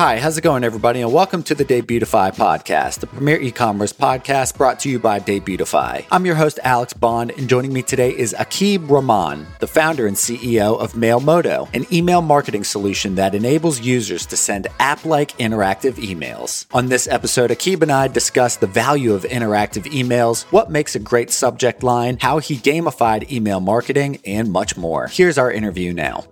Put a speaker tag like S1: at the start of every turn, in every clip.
S1: Hi, how's it going, everybody? And welcome to the Debutify podcast, the premier e commerce podcast brought to you by Debutify. I'm your host, Alex Bond, and joining me today is Akib Rahman, the founder and CEO of Mailmodo, an email marketing solution that enables users to send app like interactive emails. On this episode, Akib and I discuss the value of interactive emails, what makes a great subject line, how he gamified email marketing, and much more. Here's our interview now.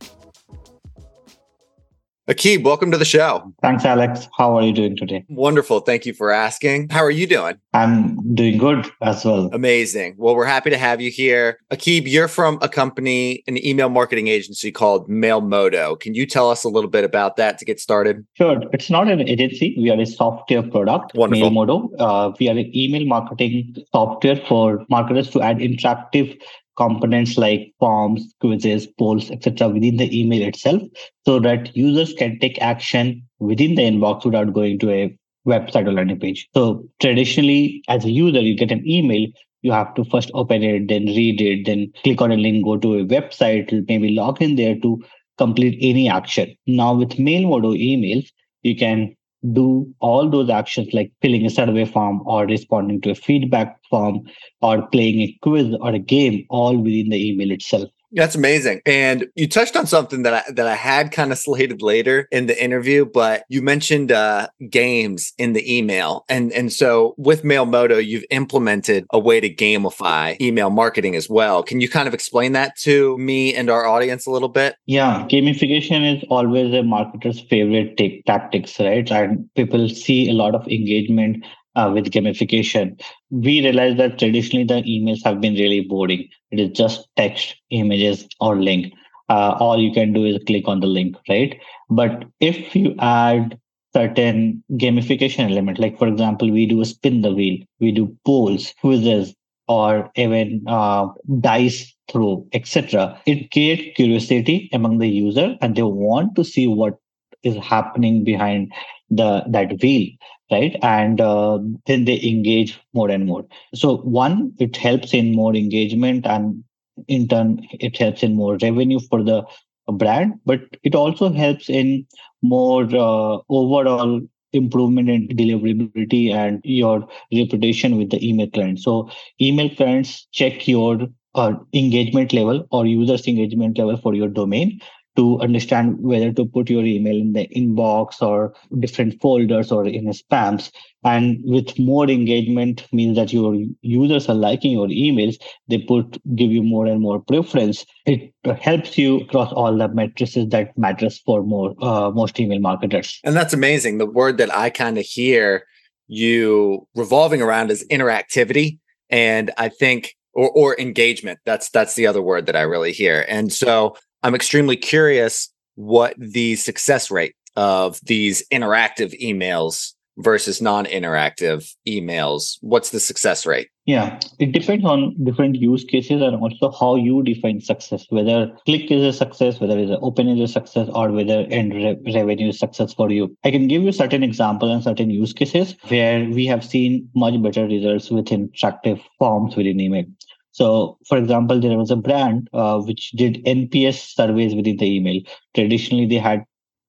S1: Aqib, welcome to the show.
S2: Thanks, Alex. How are you doing today?
S1: Wonderful. Thank you for asking. How are you doing?
S2: I'm doing good as well.
S1: Amazing. Well, we're happy to have you here. Akib, you're from a company, an email marketing agency called Mailmodo. Can you tell us a little bit about that to get started?
S2: Sure. It's not an agency. We are a software product,
S1: Wonderful.
S2: Mailmodo. Uh, we are an email marketing software for marketers to add interactive components like forms, quizzes, polls, etc. within the email itself so that users can take action within the inbox without going to a website or landing page. So traditionally, as a user, you get an email, you have to first open it, then read it, then click on a link, go to a website, maybe log in there to complete any action. Now with mail Mailmodo emails, you can do all those actions like filling a survey form or responding to a feedback form or playing a quiz or a game all within the email itself.
S1: That's amazing. And you touched on something that I, that I had kind of slated later in the interview, but you mentioned uh, games in the email. And, and so with Mailmodo, you've implemented a way to gamify email marketing as well. Can you kind of explain that to me and our audience a little bit?
S2: Yeah, gamification is always a marketer's favorite t- tactics, right? And people see a lot of engagement uh, with gamification, we realized that traditionally the emails have been really boring. It is just text, images, or link. Uh, all you can do is click on the link, right? But if you add certain gamification element, like for example, we do a spin the wheel, we do polls, quizzes, or even uh, dice throw, etc. It creates curiosity among the user, and they want to see what is happening behind the that wheel right? And uh, then they engage more and more. So one it helps in more engagement and in turn it helps in more revenue for the brand but it also helps in more uh, overall improvement in deliverability and your reputation with the email client so email clients check your uh, engagement level or users engagement level for your domain to understand whether to put your email in the inbox or different folders or in spams. And with more engagement means that your users are liking your emails, they put give you more and more preference. It helps you across all the matrices that matters for more uh, most email marketers.
S1: And that's amazing. The word that I kind of hear you revolving around is interactivity. And I think or or engagement. That's that's the other word that I really hear. And so I'm extremely curious what the success rate of these interactive emails versus non-interactive emails what's the success rate?
S2: Yeah it depends on different use cases and also how you define success whether click is a success whether it's open is a success or whether end re- revenue is success for you. I can give you certain examples and certain use cases where we have seen much better results with interactive forms within email so, for example, there was a brand uh, which did NPS surveys within the email. Traditionally, they had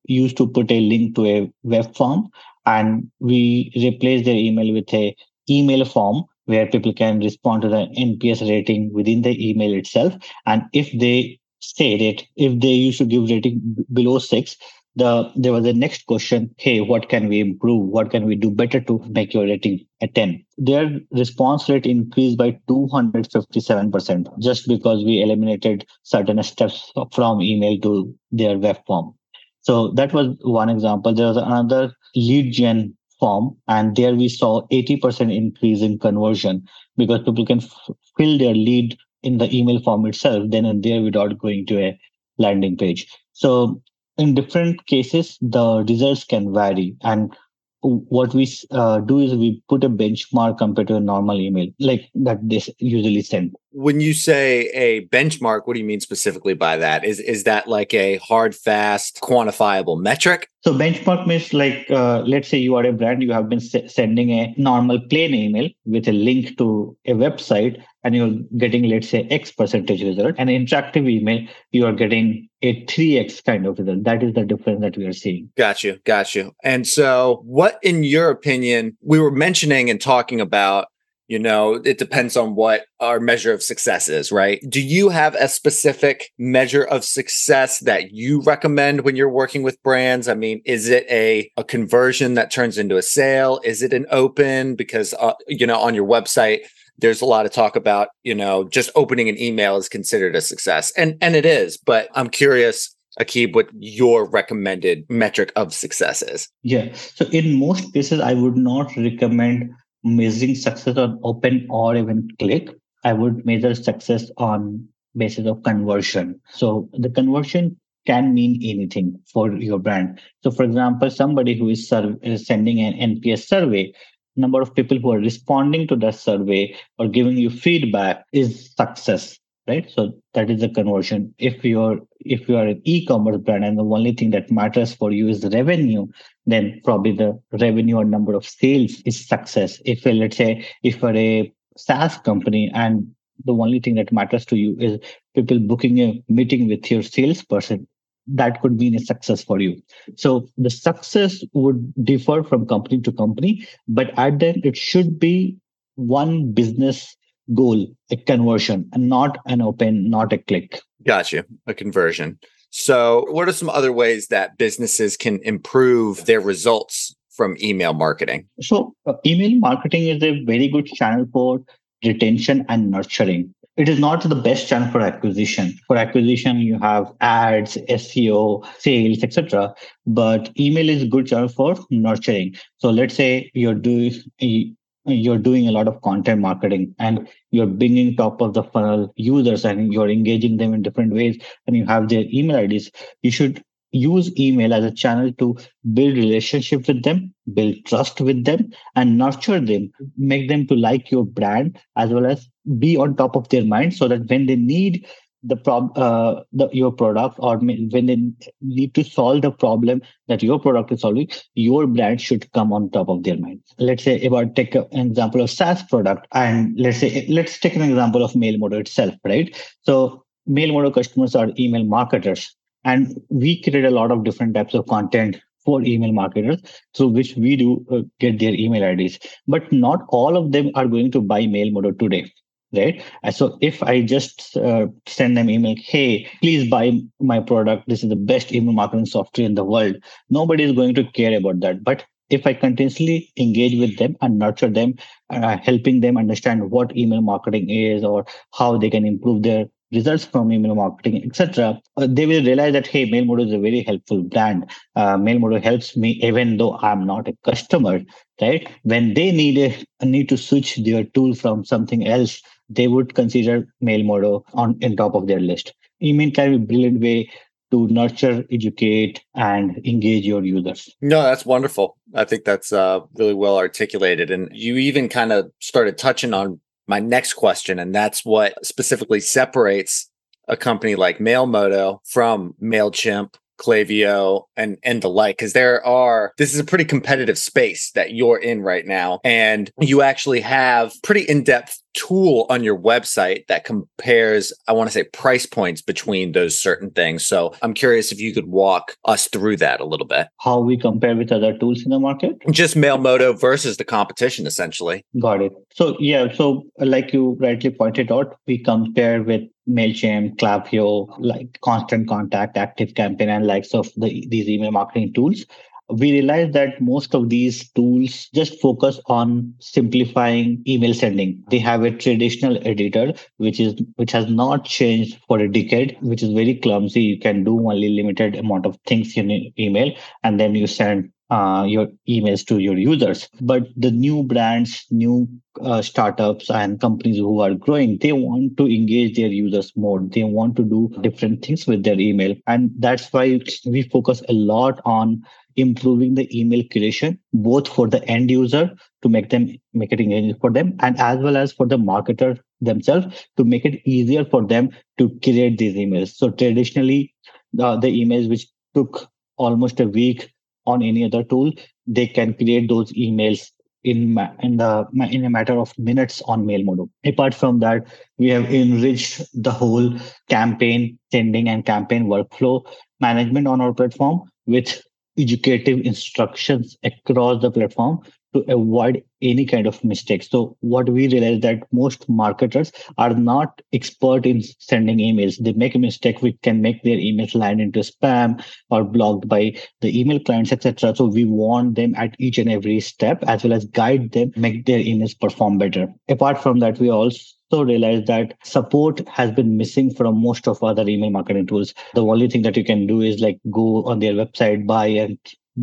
S2: used to put a link to a web form, and we replaced their email with a email form where people can respond to the NPS rating within the email itself. And if they say it, if they used to give rating below six, the there was a next question hey what can we improve? What can we do better to make your rating a 10 their response rate increased by 257% just because we eliminated certain steps from email to their web form. So that was one example. There was another lead gen form and there we saw 80% increase in conversion because people can f- fill their lead in the email form itself then and there without going to a landing page. So in different cases, the results can vary. And what we uh, do is we put a benchmark compared to a normal email, like that they usually send.
S1: When you say a benchmark, what do you mean specifically by that? Is is that like a hard, fast, quantifiable metric?
S2: So benchmark means like, uh, let's say you are a brand, you have been s- sending a normal plain email with a link to a website, and you're getting, let's say, X percentage result. And interactive email, you are getting a 3x kind of result. That is the difference that we are seeing.
S1: Got you. Got you. And so, what, in your opinion, we were mentioning and talking about you know it depends on what our measure of success is right do you have a specific measure of success that you recommend when you're working with brands i mean is it a, a conversion that turns into a sale is it an open because uh, you know on your website there's a lot of talk about you know just opening an email is considered a success and and it is but i'm curious Akib, what your recommended metric of success is.
S2: Yeah. So in most cases, I would not recommend measuring success on open or even click i would measure success on basis of conversion so the conversion can mean anything for your brand so for example somebody who is, is sending an nps survey number of people who are responding to that survey or giving you feedback is success right? So that is the conversion. If you're if you are an e-commerce brand and the only thing that matters for you is revenue then probably the revenue or number of sales is success. If let's say if you're a saas company and the only thing that matters to you is people booking a meeting with your salesperson that could mean a success for you so the success would differ from company to company but at the end it should be one business goal, a conversion, and not an open, not a click.
S1: Gotcha. A conversion. So, what are some other ways that businesses can improve their results from email marketing?
S2: So, uh, email marketing is a very good channel for retention and nurturing. It is not the best channel for acquisition. For acquisition, you have ads, SEO, sales, etc. But email is a good channel for nurturing. So let's say you're doing you're doing a lot of content marketing and you're bringing top of the funnel users and you're engaging them in different ways and you have their email IDs, you should use email as a channel to build relationship with them build trust with them and nurture them. Make them to like your brand as well as be on top of their mind so that when they need the prob uh, the, your product or when they need to solve the problem that your product is solving your brand should come on top of their mind. Let's say about take an example of saas product and let's say let's take an example of mailmodo itself right? So mailmodo customers are email marketers and we create a lot of different types of content for email marketers through which we do uh, get their email ids but not all of them are going to buy mailmodo today right? So if i just uh, send them email hey please buy my product. This is the best email marketing software in the world. Nobody is going to care about that. But if i continuously engage with them and nurture them uh, helping them understand what email marketing is or how they can improve their results from email marketing, etc., uh, they will realize that hey, Mailmodo is a very helpful brand. Uh, Mailmodo helps me even though I'm not a customer. Right? When they need a need to switch their tool from something else, they would consider Mailmodo on in top of their list. Email can be a brilliant way to nurture, educate, and engage your users.
S1: No, that's wonderful. I think that's uh, really well articulated. And you even kind of started touching on my next question, and that's what specifically separates a company like Mailmodo from MailChimp Klaviyo and and the like because there are this is a pretty competitive space that you're in right now and you actually have pretty in-depth tool on your website that compares I want to say price points between those certain things. So I'm curious if you could walk us through that a little bit.
S2: How we compare with other tools in the market?
S1: Just Mailmodo versus the competition essentially.
S2: Got it. So yeah so like you rightly pointed out we compare with MailChimp, Klaviyo, like Constant Contact, Active Campaign, and likes of the, these email marketing tools, we realized that most of these tools just focus on simplifying email sending they have a traditional editor which is which has not changed for a decade which is very clumsy you can do only limited amount of things in email and then you send uh, your emails to your users. But the new brands, new uh, startups, and companies who are growing, they want to engage their users more. They want to do different things with their email. And that's why we focus a lot on improving the email creation, both for the end user to make them make it engaging for them, and as well as for the marketer themselves to make it easier for them to create these emails. So traditionally, the emails which took almost a week on any other tool, they can create those emails in in the in a matter of minutes on Mailmodo. Apart from that, we have enriched the whole campaign sending and campaign workflow management on our platform with educative instructions across the platform to avoid any kind of mistakes. So what we realize that most marketers are not expert in sending emails. They make a mistake which can make their emails land into spam or blocked by the email clients, etc. So we warn them at each and every step as well as guide them, make their emails perform better. Apart from that, we also realized that support has been missing from most of other email marketing tools. The only thing that you can do is like go on their website, buy and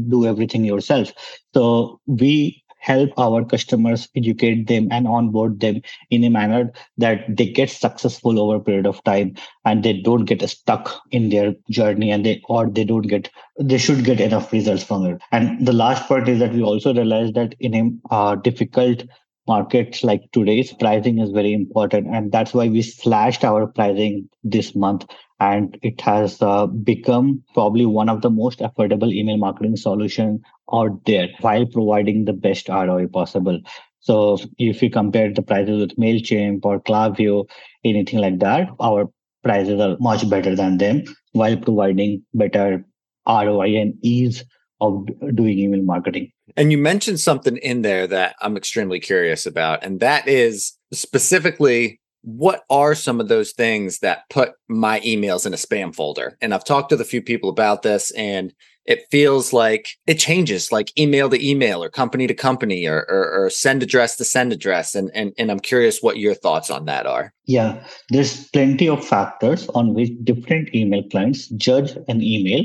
S2: do everything yourself. So we help our customers educate them and onboard them in a manner that they get successful over a period of time and they don't get stuck in their journey and they or they don't get they should get enough results from it and the last part is that we also realize that in a uh, difficult markets like today's pricing is very important and that's why we slashed our pricing this month and it has uh, become probably one of the most affordable email marketing solution out there while providing the best ROI possible. So if you compare the prices with MailChimp or Klaviyo, anything like that, our prices are much better than them while providing better ROI and ease of doing email marketing.
S1: And you mentioned something in there that I'm extremely curious about, and that is specifically what are some of those things that put my emails in a spam folder? And I've talked to a few people about this, and it feels like it changes like email to email or company to company or, or, or, send address to send address and, and and i'm curious what your thoughts on that are
S2: yeah there's plenty of factors on which different email clients judge an email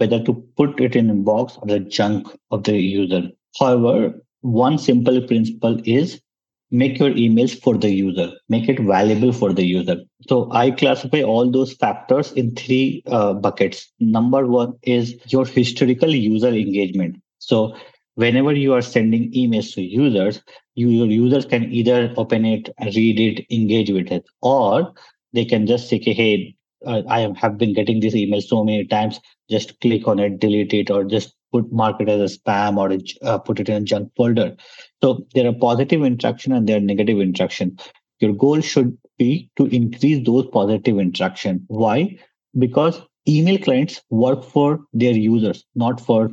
S2: whether to put it in a box or the junk of the user. However, one simple principle is make your emails for the user, make it valuable for the user. So I classify all those factors in three uh, buckets. Number one is your historical user engagement. So whenever you are sending emails to users, you, your users can either open it, read it, engage with it, or they can just say, hey, uh, I have been getting this email so many times. Just click on it, delete it, or just put mark it as a spam or uh, put it in a junk folder. So there are positive interaction and there are negative interaction. Your goal should be to increase those positive interaction. Why? Because email clients work for their users, not for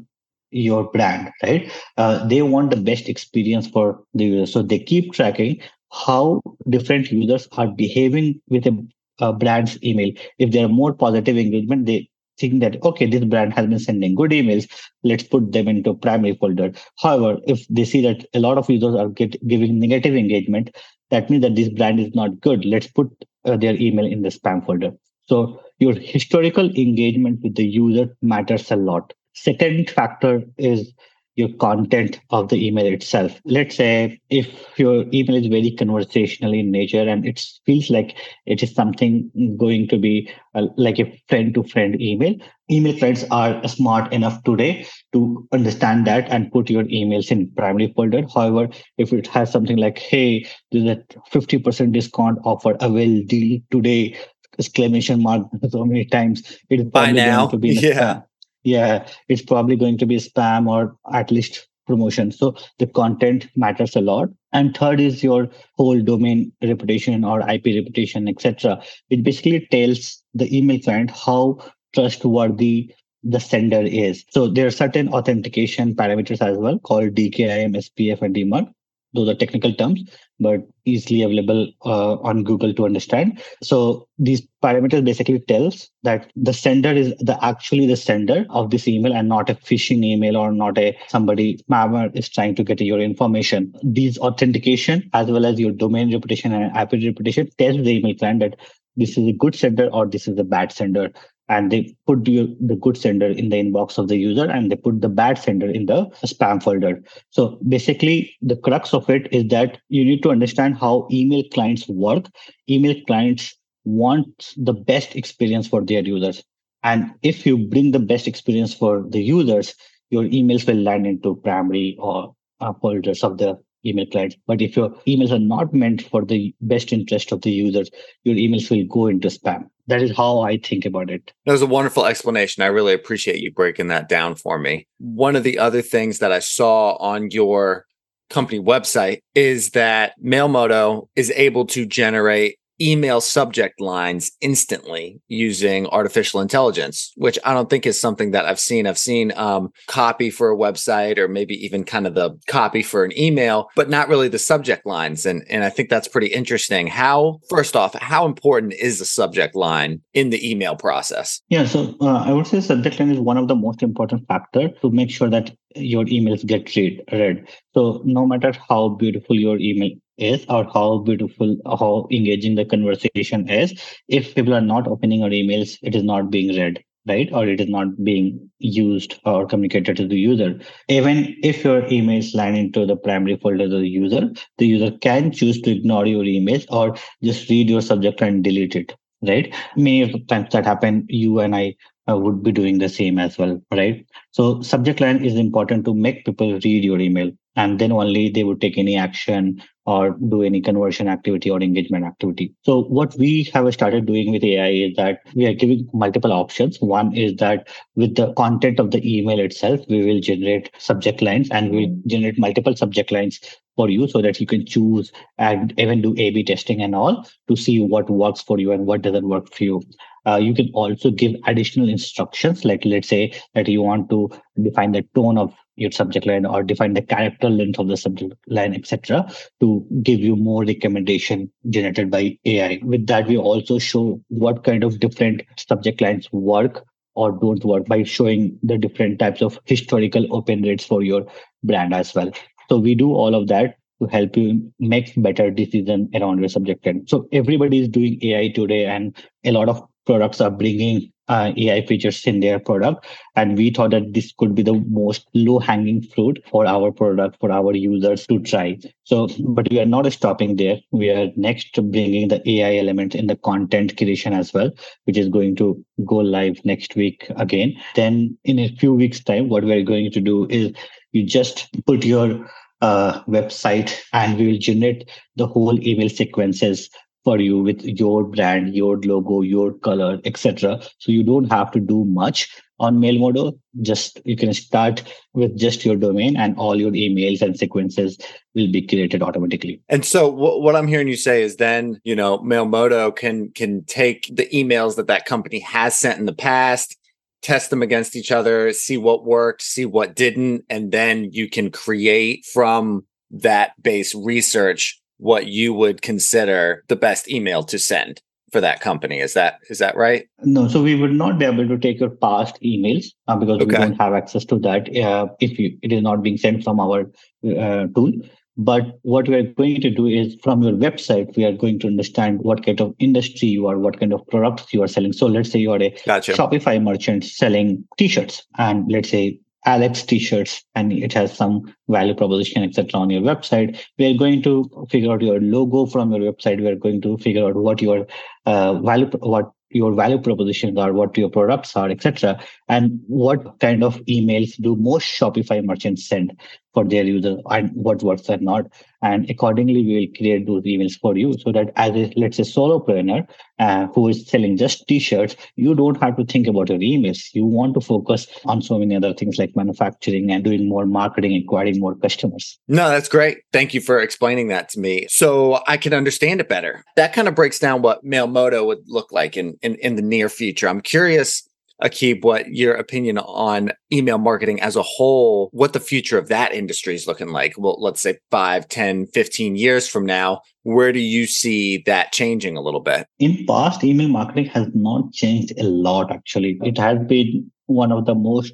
S2: your brand, right? Uh, they want the best experience for the user. So they keep tracking how different users are behaving with a uh, brand's email. If there are more positive engagement, they think that okay, this brand has been sending good emails. Let's put them into primary folder. However, if they see that a lot of users are get, giving negative engagement, that means that this brand is not good. Let's put uh, their email in the spam folder. So your historical engagement with the user matters a lot. Second factor is your content of the email itself. Let's say if your email is very conversational in nature and it feels like it is something going to be uh, like a friend to friend email, email clients are smart enough today to understand that and put your emails in primary folder. However, if it has something like, hey, there's a 50% discount offer avail deal today, exclamation mark so many times,
S1: it's probably now.
S2: going to be
S1: yeah
S2: yeah, it's probably going to be spam or at least promotion. So the content matters a lot. And third is your whole domain reputation or IP reputation, etc. It basically tells the email client how trustworthy the sender is. So there are certain authentication parameters as well called DKIM, SPF, and DMARC those are technical terms but easily available uh, on google to understand. So these parameters basically tells that the sender is the actually the sender of this email and not a phishing email or not a somebody spammer is trying to get your information. These authentication as well as your domain reputation and ip reputation tells the email client that this is a good sender or this is a bad sender and they put the, the good sender in the inbox of the user and they put the bad sender in the spam folder so basically the crux of it is that you need to understand how email clients work email clients want the best experience for their users and if you bring the best experience for the users your emails will land into primary or uh, folders of the email clients. But if your emails are not meant for the best interest of the users, your emails will go into spam. That is how I think about it.
S1: That was a wonderful explanation. I really appreciate you breaking that down for me. One of the other things that I saw on your company website is that Mailmodo is able to generate email subject lines instantly using artificial intelligence, which I don't think is something that I've seen. I've seen um, copy for a website or maybe even kind of the copy for an email, but not really the subject lines. And, and I think that's pretty interesting. How, first off, how important is the subject line in the email process?
S2: Yeah, so uh, I would say subject line is one of the most important factor to make sure that your emails get read, read. So no matter how beautiful your email is or how beautiful how engaging the conversation is. If people are not opening our emails it is not being read right? Or it is not being used or communicated to the user. Even if your emails land into the primary folder of the user the user can choose to ignore your emails or just read your subject and delete it right? Many times that happen you and i uh, would be doing the same as well right? So subject line is important to make people read your email and then only they would take any action or do any conversion activity or engagement activity. So what we have started doing with AI is that we are giving multiple options. One is that with the content of the email itself, we will generate subject lines and we'll generate multiple subject lines for you so that you can choose and even do A-B testing and all to see what works for you and what doesn't work for you. Uh, you can also give additional instructions, like let's say that you want to define the tone of your subject line or define the character length of the subject line, etc., to give you more recommendation generated by AI. With that, we also show what kind of different subject lines work or don't work by showing the different types of historical open rates for your brand as well. So we do all of that to help you make better decision around your subject line. So everybody is doing AI today, and a lot of products are bringing uh, AI features in their product. And we thought that this could be the most low hanging fruit for our product, for our users to try. So, but we are not stopping there. We are next bringing the AI element in the content creation as well, which is going to go live next week again. Then in a few weeks time, what we're going to do is you just put your uh, website and we will generate the whole email sequences for you with your brand, your logo, your color, etc. So you don't have to do much on Mailmodo. Just you can start with just your domain, and all your emails and sequences will be created automatically.
S1: And so, w- what I'm hearing you say is, then you know, Mailmodo can can take the emails that that company has sent in the past. Test them against each other, see what worked, see what didn't, and then you can create from that base research what you would consider the best email to send for that company. Is that is that right?
S2: No, so we would not be able to take your past emails uh, because okay. we don't have access to that uh, if you, it is not being sent from our uh, tool. But what we are going to do is from your website, we are going to understand what kind of industry you are, what kind of products you are selling. So let's say you are a gotcha. Shopify merchant selling t-shirts, and let's say Alex t-shirts and it has some value proposition, etc. on your website. We are going to figure out your logo from your website. We are going to figure out what your uh, value, what your value propositions are, what your products are, etc. And what kind of emails do most Shopify merchants send for their users and what works and not. And accordingly, we will create those emails for you so that as a, let's say, solopreneur uh, who is selling just t-shirts, you don't have to think about your emails. You want to focus on so many other things like manufacturing and doing more marketing, acquiring more customers.
S1: No, that's great. Thank you for explaining that to me so I can understand it better. That kind of breaks down what Mailmodo would look like in, in, in the near future. I'm curious Aqib, what your opinion on email marketing as a whole, what the future of that industry is looking like. Well, let's say 5, 10, 15 years from now, where do you see that changing a little bit?
S2: In past, email marketing has not changed a lot, actually. It has been one of the most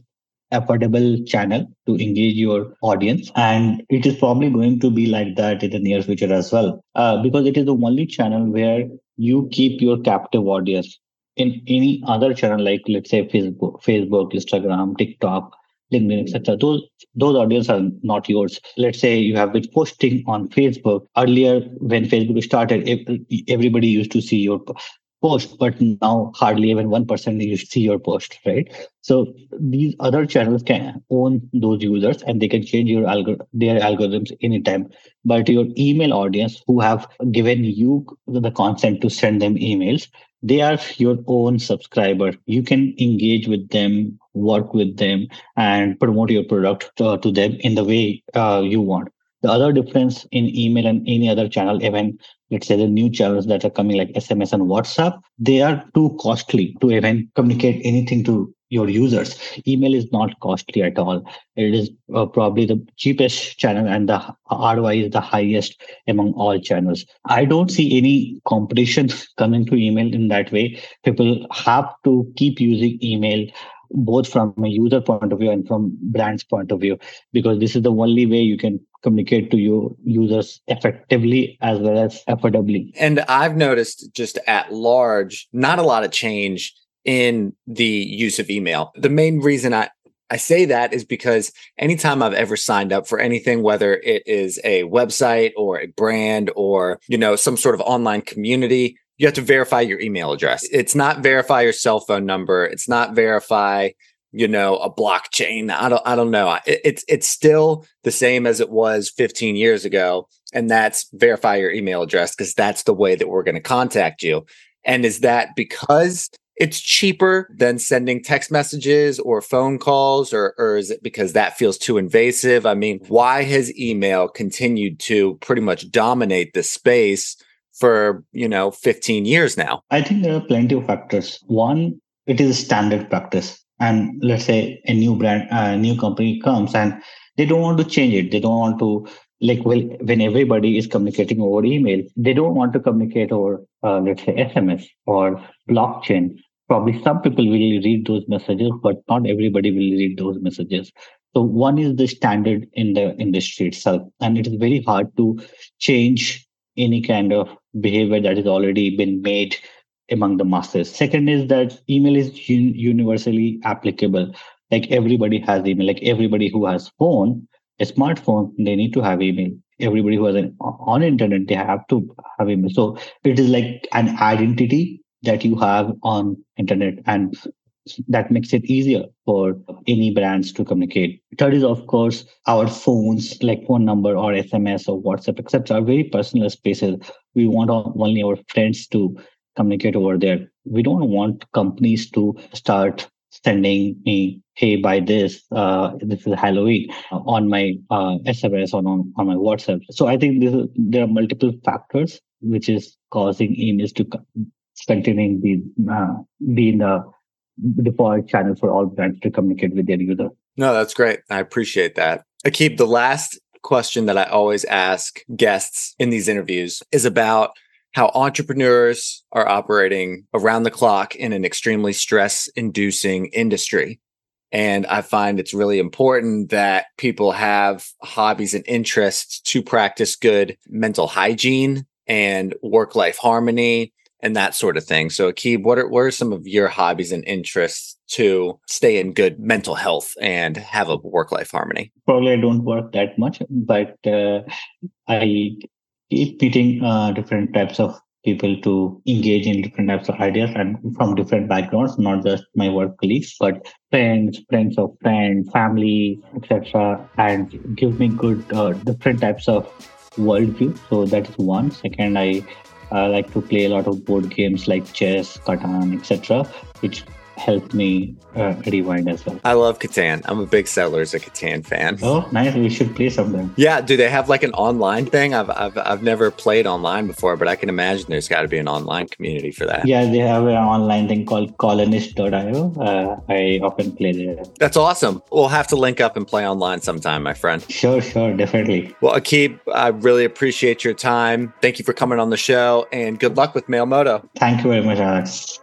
S2: affordable channel to engage your audience and it is probably going to be like that in the near future as well uh, because it is the only channel where you keep your captive audience in any other channel like let's say facebook facebook instagram tiktok linkedin etc those those audience are not yours. Let's say you have been posting on facebook earlier when facebook started everybody used to see your post but now hardly even 1% you see your post right? So these other channels can own those users and they can change your algor- their algorithms anytime. But your email audience who have given you the consent to send them emails they are your own subscriber. You can engage with them work with them and promote your product uh, to them in the way uh, you want The other difference in email and any other channel, even let's say the new channels that are coming like SMS and WhatsApp, they are too costly to even communicate anything to your users. Email is not costly at all. It is uh, probably the cheapest channel and the ROI is the highest among all channels. I don't see any competition coming to email in that way. People have to keep using email both from a user point of view and from brand's point of view because this is the only way you can communicate to your users effectively as well as affordably
S1: and i've noticed just at large not a lot of change in the use of email. The main reason I I say that is because anytime I've ever signed up for anything, whether it is a website or a brand or, you know, some sort of online community, you have to verify your email address. It's not verify your cell phone number. It's not verify, you know, a blockchain. I don't, I don't know. It, it's, it's still the same as it was 15 years ago. And that's verify your email address because that's the way that we're going to contact you. And is that because it's cheaper than sending text messages or phone calls or, or is it because that feels too invasive i mean why has email continued to pretty much dominate the space for you know 15 years now
S2: i think there are plenty of factors one it is standard practice and let's say a new brand a new company comes and they don't want to change it. They don't want to like well when everybody is communicating over email they don't want to communicate over uh, let's say sms or blockchain. Probably some people will read those messages but not everybody will read those messages. So one is the standard in the industry itself and it is very hard to change any kind of behavior that has already been made among the masses second is that email is un- universally applicable like everybody has email like everybody who has phone a smartphone, they need to have email. Everybody who has an on internet, they have to have email. So it is like an identity that you have on internet and that makes it easier for any brands to communicate. Third is, of course, our phones, like phone number or SMS or WhatsApp, etc., are very personal spaces. We want only our friends to communicate over there. We don't want companies to start sending me, hey, buy this, uh, this is Halloween on my uh, SMS or on, on my WhatsApp. So I think is, there are multiple factors which is causing emails to continuing uh, be in the default channel for all brands to communicate with their user.
S1: No, that's great. I appreciate that. Akib, the last question that I always ask guests in these interviews is about how entrepreneurs are operating around the clock in an extremely stress inducing industry. And I find it's really important that people have hobbies and interests to practice good mental hygiene and work life harmony and that sort of thing. So, Akib, what are, what are some of your hobbies and interests to stay in good mental health and have a work life harmony?
S2: Probably I don't work that much, but uh, I meeting uh, different types of people to engage in different types of ideas and from different backgrounds, not just my work colleagues, but friends, friends of friends, family, etc. And give me good uh, different types of worldview. So that is one. Second, I uh, like to play a lot of board games like chess, Catan, etc., which helped me uh, rewind as well.
S1: I love Catan. I'm a big Settlers of Catan fan.
S2: Oh, nice. We should play sometime.
S1: Yeah. Do they have like an online thing? I've, I've, I've never played online before, but I can imagine there's got to be an online community for that.
S2: Yeah, they have an online thing called colonist.io. Uh, I often play there.
S1: That's awesome. We'll have to link up and play online sometime, my friend.
S2: Sure, sure. Definitely.
S1: Well, Akib, I really appreciate your time. Thank you for coming on the show and good luck with Mailmodo.
S2: Thank you very much, Alex.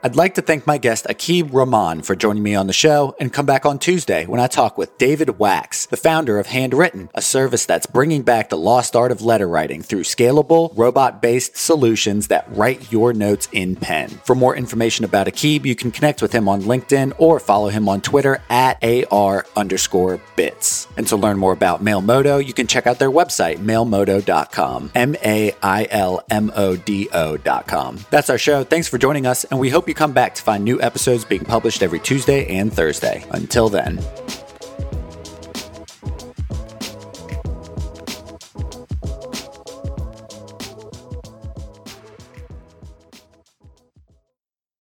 S1: I'd like to thank my guest Akib Rahman for joining me on the show and come back on Tuesday when I talk with David Wachs, the founder of Handwrytten, a service that's bringing back the lost art of letter writing through scalable, robot based solutions that write your notes in pen. For more information about Akib, you can connect with him on LinkedIn or follow him on Twitter at AR underscore bits. And to learn more about Mailmodo, you can check out their website, mailmodo.com, M A I L M O D O.com. That's our show. Thanks for joining us, and we hope you come back to find new episodes being published every Tuesday and Thursday. Until then.